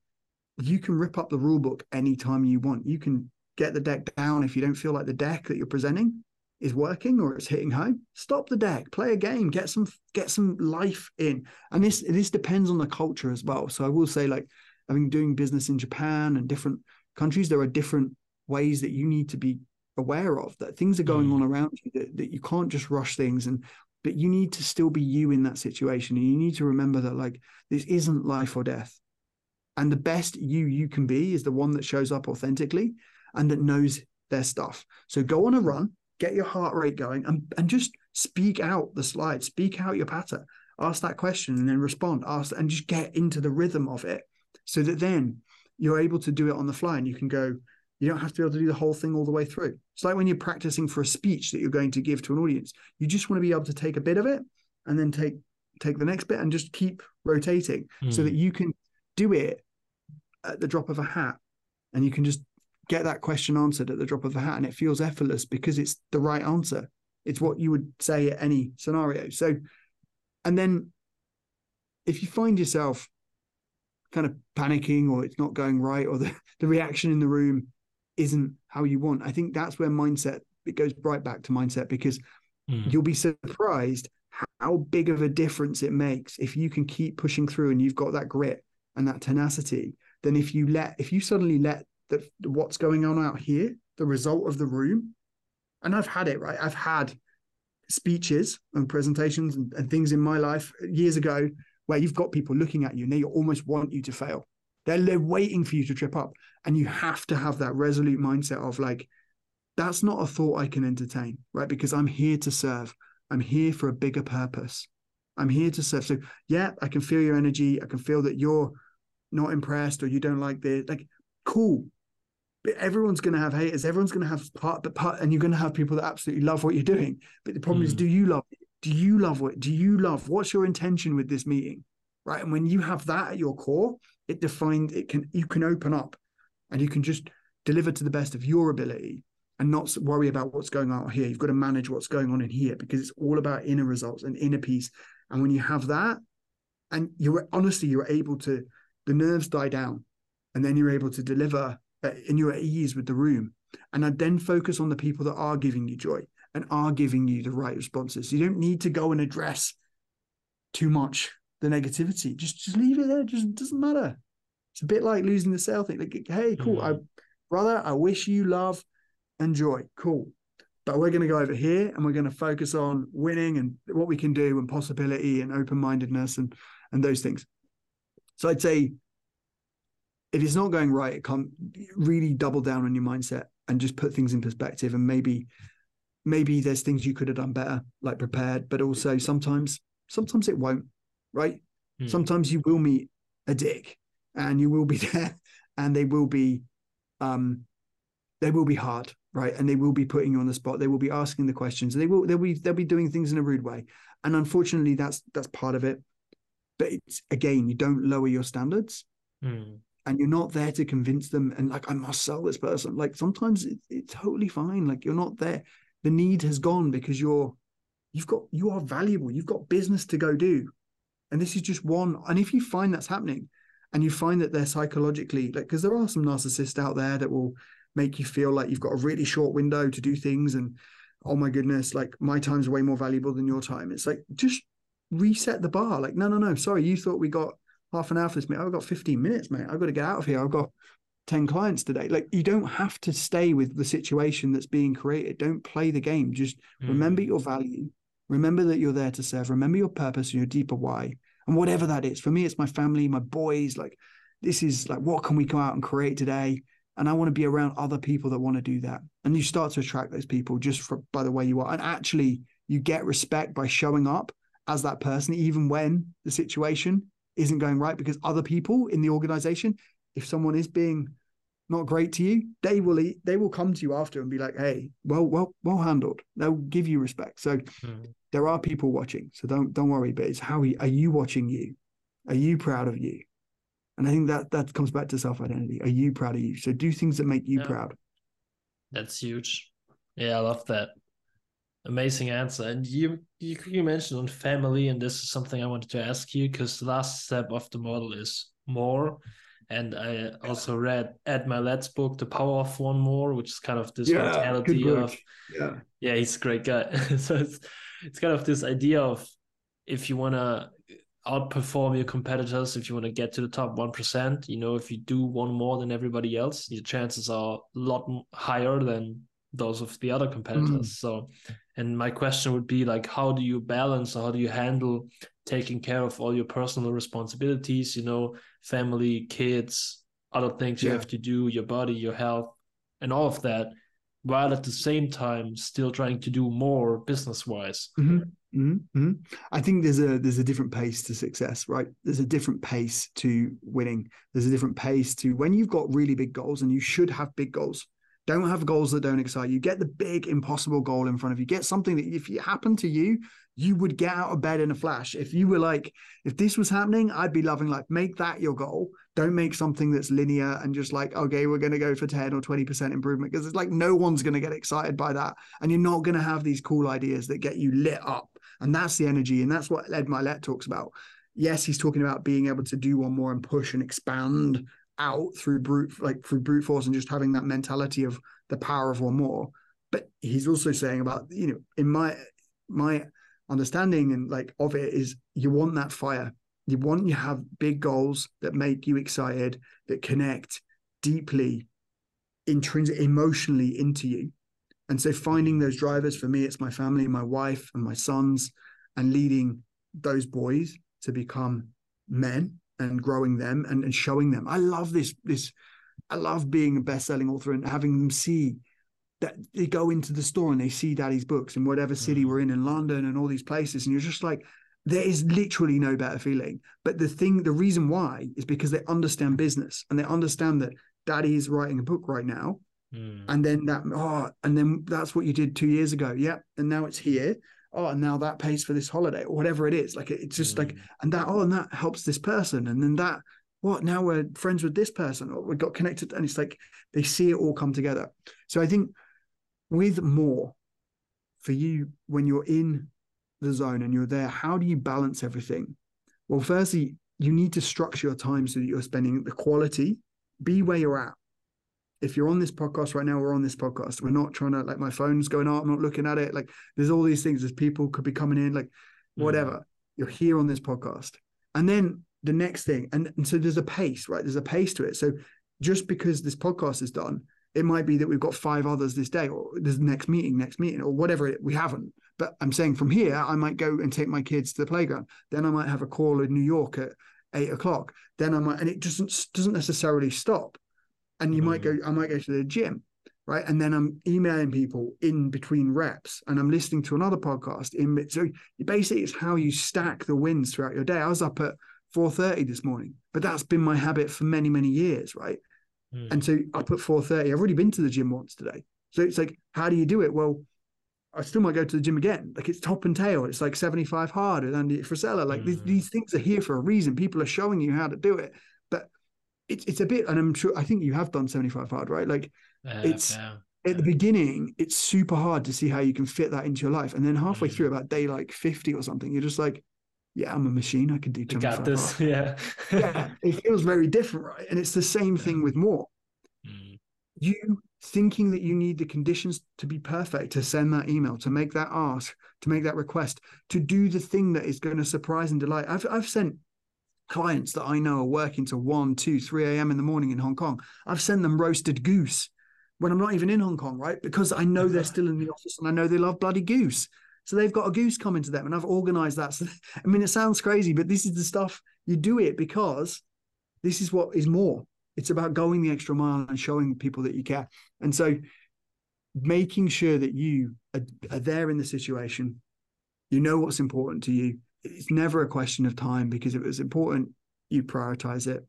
you can rip up the rule book anytime you want. You can get the deck down if you don't feel like the deck that you're presenting. is working or it's hitting home, stop the deck, play a game, get some get some life in. And this this depends on the culture as well. So I will say, like, I mean, doing business in Japan and different countries, there are different ways that you need to be aware of that things are going Mm. on around you that, that you can't just rush things and but you need to still be you in that situation and you need to remember that like this isn't life or death and the best you you can be is the one that shows up authentically and that knows their stuff so go on a run get your heart rate going and, and just speak out the slide speak out your patter ask that question and then respond ask and just get into the rhythm of it so that then you're able to do it on the fly and you can go you don't have to be able to do the whole thing all the way through. It's like when you're practicing for a speech that you're going to give to an audience. You just want to be able to take a bit of it and then take take the next bit and just keep rotating so Mm. that you can do it at the drop of a hat and you can just get that question answered at the drop of a hat and it feels effortless because it's the right answer. It's what you would say at any scenario. So and then if you find yourself kind of panicking or it's not going right or the, (laughs) the reaction in the room isn't how you want. I think that's where mindset it goes right back to mindset because Mm. you'll be surprised how big of a difference it makes if you can keep pushing through and you've got that grit and that tenacity. Then if you let if you suddenly let the what's going on out here, the result of the room, and I've had it right. I've had speeches and presentations and, and things in my life years ago where you've got people looking at you and they almost want you to fail. They're, they're waiting for you to trip up. And you have to have that resolute mindset of like, that's not a thought I can entertain, right? Because I'm here to serve. I'm here for a bigger purpose. I'm here to serve. So yeah, I can feel your energy. I can feel that you're not impressed or you don't like this. Like, cool. But everyone's going to have haters. Everyone's going to have part, but part, and you're going to have people that absolutely love what you're doing. But the problem is, Mm. do you love it? Do you love what? Do you love? What's your intention with this meeting? Right. And when you have that at your core, it defined. It can you can open up, and you can just deliver to the best of your ability, and not worry about what's going on here. You've got to manage what's going on in here because it's all about inner results and inner peace. And when you have that, and you're honestly you're able to, the nerves die down, and then you're able to deliver, uh, and you're at ease with the room. And I then focus on the people that are giving you joy and are giving you the right responses. You don't need to go and address too much the negativity. Just just leave it there. Just doesn't matter. It's a bit like losing the sale thing. Like, hey, cool. I brother, I wish you love and joy. Cool. But we're going to go over here and we're going to focus on winning and what we can do and possibility and open-mindedness and and those things. So I'd say if it's not going right, it can't really double down on your mindset and just put things in perspective and maybe maybe there's things you could have done better, like prepared, but also sometimes sometimes it won't, right? Mm. Sometimes you will meet a dick and you will be (laughs) there and they will be um they will be hard, right? And they will be putting you on the spot. They will be asking the questions. They will they'll be they'll be doing things in a rude way. And unfortunately that's that's part of it. But it's again, you don't lower your standards Mm. and you're not there to convince them and like i must sell this person like sometimes it, it's totally fine like you're not there the need has gone because you're you've got you are valuable you've got business to go do and this is just one and if you find that's happening and you find that they're psychologically like because there are some narcissists out there that will make you feel like you've got a really short window to do things and oh my goodness like my time's way more valuable than your time it's like just reset the bar like no no no sorry you thought we got half an hour for this mate. I've got 15 minutes, mate. I've got to get out of here. I've got 10 clients today. Like you don't have to stay with the situation that's being created. Don't play the game. Just Mm. remember your value. Remember that you're there to serve. Remember your purpose and your deeper why. And whatever that is. For me, it's my family, my boys. Like this is like what can we go out and create today? And I want to be around other people that want to do that. And you start to attract those people just for, by the way you are. And actually, you get respect by showing up as that person, even when the situation isn't going right because other people in the organization if someone is being not great to you they will eat, they will come to you after and be like hey well well well handled they'll give you respect so Mm. there are people watching so don't don't worry but it's how are you watching you are you proud of you and i think that that comes back to self-identity are you proud of you so do things that make you Yeah. proud That's huge. Yeah, I love that. Amazing answer. And you you you mentioned on family, and this is something I wanted to ask you because the last step of the model is more. And I also read Ed Mylett's book, The Power of One More, which is kind of this Yeah, mentality of Yeah. yeah, he's a great guy. (laughs) so it's it's kind of this idea of if you want to outperform your competitors, if you want to get to the top one percent, you know, if you do one more than everybody else, your chances are a lot higher than those of the other competitors. So, and my question would be like, how do you balance or how do you handle taking care of all your personal responsibilities? You know, family, kids, other things you have to do, your body, your health, and all of that while at the same time still trying to do more business wise. hmm hmm I think there's a there's a different pace to success, right? There's a different pace to winning. There's a different pace to when you've got really big goals, and you should have big goals. Don't have goals that don't excite you. Get the big impossible goal in front of you. Get something that if it happened to you, you would get out of bed in a flash. If you were like, if this was happening, I'd be loving like make that your goal. Don't make something that's linear and just like, okay, we're going to go for 10 or 20% improvement because it's like no one's going to get excited by that. And you're not going to have these cool ideas that get you lit up. And that's the energy. And that's what Ed Mylett talks about. Yes, he's talking about being able to do one more and push and expand out through brute like through brute force and just having that mentality of the power of one more. But he's also saying about, you know, in my my understanding and like of it is you want that fire. You want you have big goals that make you excited, that connect deeply, intrinsic emotionally into you. And so finding those drivers for me, it's my family, my wife, and my sons, and leading those boys to become men and growing them and, and showing them. I love this, this, I love being a best-selling author and having them see that they go into the store and they see daddy's books in whatever city Mm. we're in in London and all these places. And you're just like, there is literally no better feeling. But the thing, the reason why is because they understand business and they understand that daddy is writing a book right now Mm. and then that oh and then that's what you did two years ago. Yeah and now it's here. Oh and now that pays for this holiday or whatever it is. Like it's just like Mm. and that oh and that helps this person. And then that what? Now we're friends with this person or we got connected. And it's like they see it all come together. So i think with more for you when you're in the zone and you're there how do you balance everything? Well firstly you need to structure your time so that you're spending the quality. Be where you're at if you're on this podcast right now, we're on this podcast. We're not trying to like my phone's going out. I'm not looking at it. Like there's all these things. There's people could be coming in, like mm. whatever. You're here on this podcast. And then the next thing, and, and so there's a pace, right? There's a pace to it. So just because this podcast is done, it might be that we've got five others this day, or there's next meeting, next meeting, or whatever it, we haven't. But I'm saying from here, I might go and take my kids to the playground. Then I might have a call in New York at eight o'clock. Then I might, and it doesn't doesn't necessarily stop and you might go i might go to the gym right and then i'm emailing people in between reps and i'm listening to another podcast in so basically it's how you stack the wins throughout your day i was up at 4.30 this morning but that's been my habit for many many years right Mm. and so up at 4.30 i've already been to the gym once today so it's like how do you do it well I still might go to the gym again. Like it's top and tail. It's like 75 hard and Andy Frisella. Like these, Mhm. these things are here for a reason. People are showing you how to do it. It's it's a bit, and I'm sure I think you have done 75 hard, right? Like Yeah, it's- yeah. at the beginning, it's super hard to see how you can fit that into your life. And then halfway Mhm. through about day like 50 or something, you're just like, yeah, I'm a machine. I can do I 25 got this. hard. Yeah. Yeah, it feels very different, right? And it's the same thing with more. Mm. You thinking that you need the conditions to be perfect to send that email, to make that ask, to make that request, to do the thing that is going to surprise and delight. I've I've sent clients that I know are working to 1, 2, 3 a.m. in the morning in Hong Kong. I've sent them roasted goose when I'm not even in Hong Kong, right? Because I know they're still in the office and I know they love bloody goose. So they've got a goose coming to them and I've organized that. So, (laughs) I mean, it sounds crazy, but this is the stuff you do it because this is what is more. It's about going the extra mile and showing people that you care. And so making sure that you are, are there in the situation, you know what's important to you. It's never a question of time because if it was important, you prioritize it.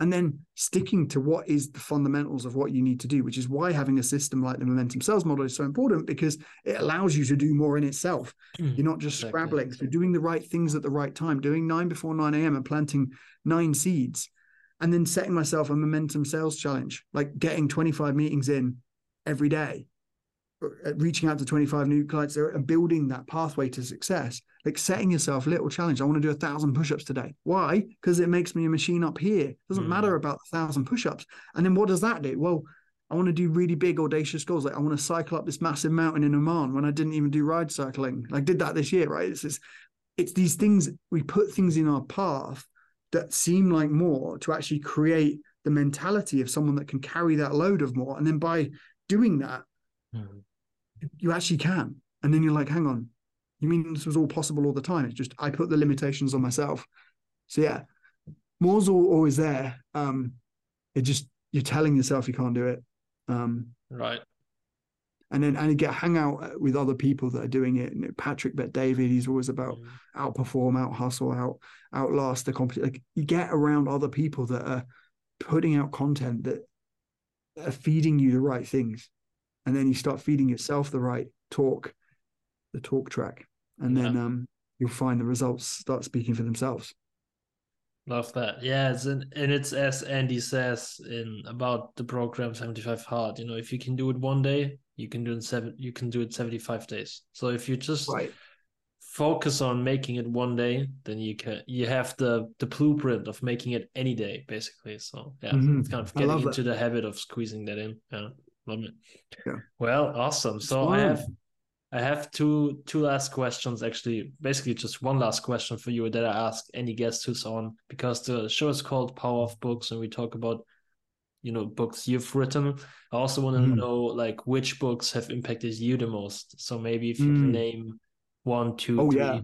And then sticking to what is the fundamentals of what you need to do, which is why having a system like the momentum sales model is so important because it allows you to do more in itself. Hmm, you're not just Exactly. scrabbling. So doing the right things at the right time, doing nine before 9 a.m. and planting nine seeds, and then setting myself a momentum sales challenge, like getting 25 meetings in every day. Uh, reaching out to 25 new clients and building that pathway to success like setting yourself a little challenge. I want to do a thousand push-ups today. Why? Because it makes me a machine up here. It doesn't Mm. matter about the thousand push-ups. And then what does that do? Well i want to do really big audacious goals. Like i want to cycle up this massive mountain in oman when i didn't even do ride cycling. Like did that this year right? It's it's, it's these things we put things in our path that seem like more to actually create the mentality of someone that can carry that load of more. And then by doing that Mm. You actually can. And then you're like, hang on, you mean this was all possible all the time? It's just I put the limitations on myself. So yeah, more's all, always there. Um, it just you're telling yourself you can't do it. Um, Right. and then and you get hang out with other people that are doing it. And Patrick Bet David, he's always about Mm. outperform, out hustle, out outlast the competition. Like you get around other people that are putting out content that are feeding you the right things, and then you start feeding yourself the right talk, the talk track, and then um, you'll find the results start speaking for themselves. Love that. Yeah, it's in, and it's as Andy says in about the program 75 hard. You know, if you can do it one day, you can do it seven you can do it 75 days. So if you just Right. focus on making it one day, then you can you have the the blueprint of making it any day, basically. So yeah, Mhm. it's kind of getting into the habit of squeezing that in. Yeah. Love it. Yeah. Well, awesome. It's So I have I have two two last questions actually, basically just one last question for you that I ask any guest who's on because the show is called Power of Books and we talk about you know books you've written. I also want to Mhm. know like which books have impacted you the most. So maybe if you Mm. can name one, two, Oh, three yeah.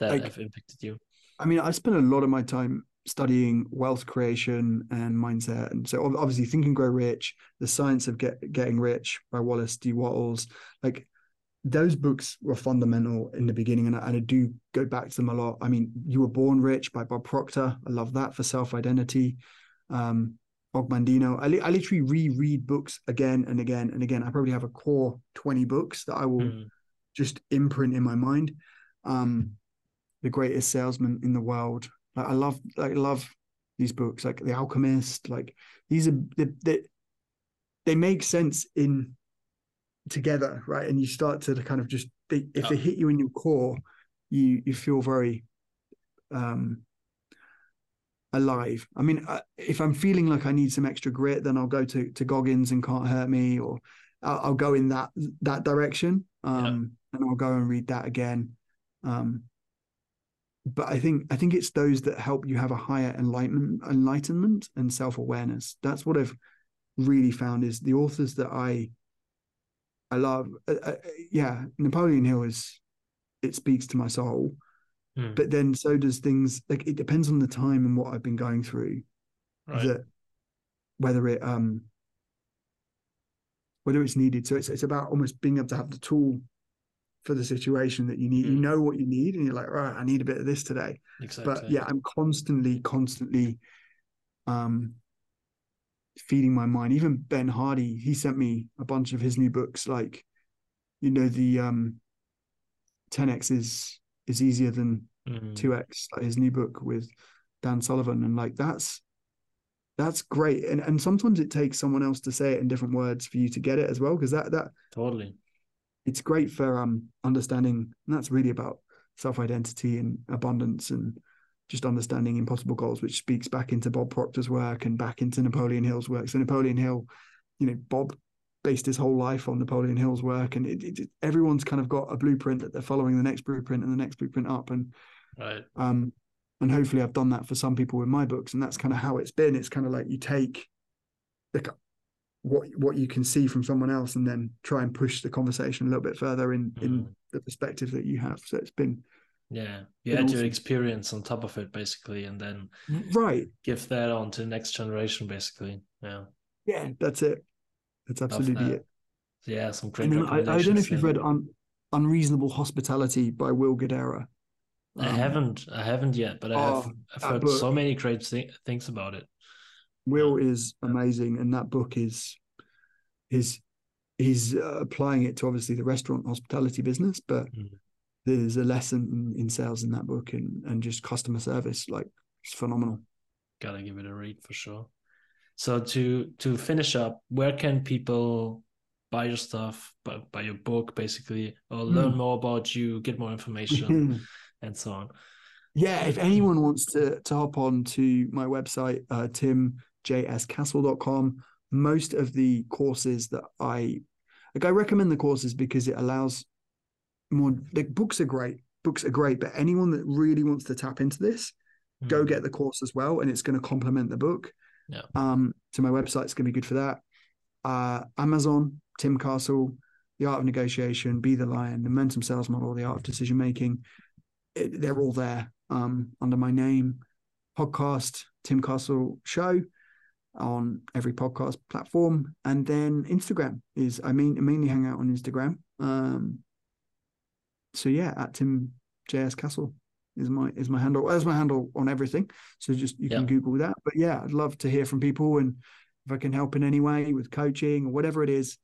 that Like- have impacted you. I mean, I spent a lot of my time studying wealth creation and mindset, and so obviously, Think and Grow Rich, The Science of Get, Getting Rich by Wallace D. Wattles, like those books were fundamental in the beginning, and I, and I do go back to them a lot. I mean, You Were Born Rich by Bob Proctor, I love that for self identity. Um, Og Mandino, I, li- I literally reread books again and again and again. I probably have a core twenty books that I will Mm. just imprint in my mind. Um, the greatest salesman in the world. Like I love, I love these books, like The Alchemist. Like these are they, they, they make sense in together, right? And you start to kind of just they, if they hit you in your core, you you feel very um alive. I mean, uh, if I'm feeling like I need some extra grit, then I'll go to to Goggins and Can't Hurt Me, or I'll, I'll go in that that direction. Um, and I'll go and read that again. Um, but I think I think it's those that help you have a higher enlightenment, enlightenment and self awareness. That's what I've really found is the authors that I I love. Uh, uh, yeah, Napoleon Hill is it speaks to my soul, Mm. but then so does things like it depends on the time and what I've been going through. Right. That whether it um whether it's needed. So it's it's about almost being able to have the tool for the situation that you need. You Mm. know what you need, and you're like, right, I need a bit of this today. Exactly. But yeah, I'm constantly, constantly um feeding my mind. Even Ben Hardy, he sent me a bunch of his new books, like you know, the um 10x is is easier than Mm. 2x, like his new book with Dan Sullivan. And like that's that's great. And and sometimes it takes someone else to say it in different words for you to get it as well. Because that that Totally. It's great for um understanding and that's really about self-identity and abundance and just understanding impossible goals which speaks back into bob proctor's work and back into napoleon hill's work. So napoleon hill you know bob based his whole life on napoleon hill's work and it, it, everyone's kind of got a blueprint that they're following the next blueprint and the next blueprint up. And Right. um and hopefully i've done that for some people with my books and that's kind of how it's been. It's kind of like you take the what what you can see from someone else and then try and push the conversation a little bit further in in Mm. the perspective that you have so it's been Yeah. You add your experience on top of it basically and then right give that on to the next generation basically. Yeah. yeah that's it that's absolutely that. it Yeah, some great and I, I don't know if you've read Un, unreasonable hospitality by will Guidara I Um, haven't I haven't yet, but I have oh, I've heard book. so many great thi- things about it. Will is amazing, and that book is is he's uh, applying it to obviously the restaurant hospitality business, but Mm. there's a lesson in, sales in that book and and just customer service. Like it's phenomenal. Gotta give it a read for sure. So to to finish up, where can people buy your stuff, buy, buy your book, basically, or learn Mm. more about you, get more information, (laughs) and so on. yeah, if anyone wants to to hop on to my website, uh, timjscastle.com, most of the courses that I like, I recommend the courses because it allows more. Like books are great, books are great, but anyone that really wants to tap into this, go Mm. get the course as well, and it's going to complement the book. Yeah. Um, so my website's going to be good for that. Uh, Amazon, Tim Castle, The Art of Negotiation, Be the Lion, the Momentum Sales Model, The Art of Decision Making. It, they're all there um, under my name. Podcast, Tim Castle Show on every podcast platform, and then Instagram is I mean I mainly hang out on Instagram. Um, so yeah, at Tim JS Castle is my is my handle. As my handle on everything. So just you can Google that. But yeah, I'd love to hear from people, and if I can help in any way with coaching or whatever it is,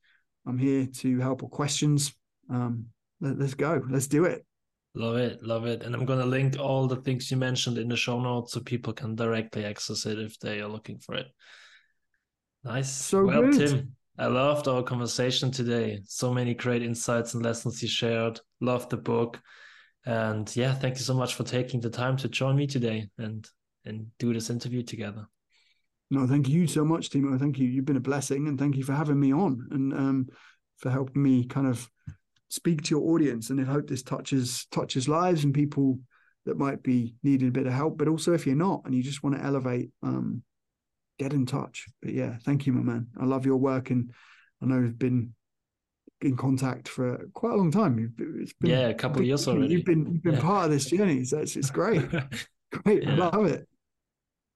I'm here to help. Or questions, um, let, let's go. Let's do it. Love it, love it. And I'm gonna link all the things you mentioned in the show notes so people can directly access it if they are looking for it. Nice. So well, good. Tim, I loved our conversation today. So many great insights and lessons you shared. Loved the book. And yeah, thank you so much for taking the time to join me today and and do this interview together. No, thank you so much, Timo. Thank you. You've been a blessing, and thank you for having me on and um, for helping me kind of speak to your audience. And I hope this touches touches lives and people that might be needing a bit of help. But also, if you're not and you just want to elevate, um, get in touch. But yeah, thank you, my man. I love your work, and I know we've been in contact for quite a long time. It's been Yeah, a couple of years already. You've been you've been Yeah. part of this journey, so it's it's great, (laughs) great. I love it.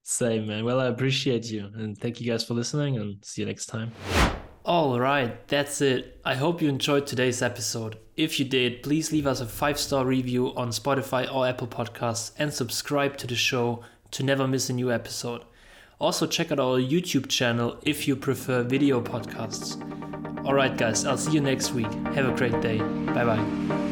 Same, man. Well, I appreciate you and thank you guys for listening and see you next time. All right, that's it. I hope you enjoyed today's episode. If you did, please leave us a five star review on Spotify or Apple Podcasts and subscribe to the show to never miss a new episode. Also, check out our YouTube channel if you prefer video podcasts. All right, guys, I'll see you next week. Have a great day. Bye bye.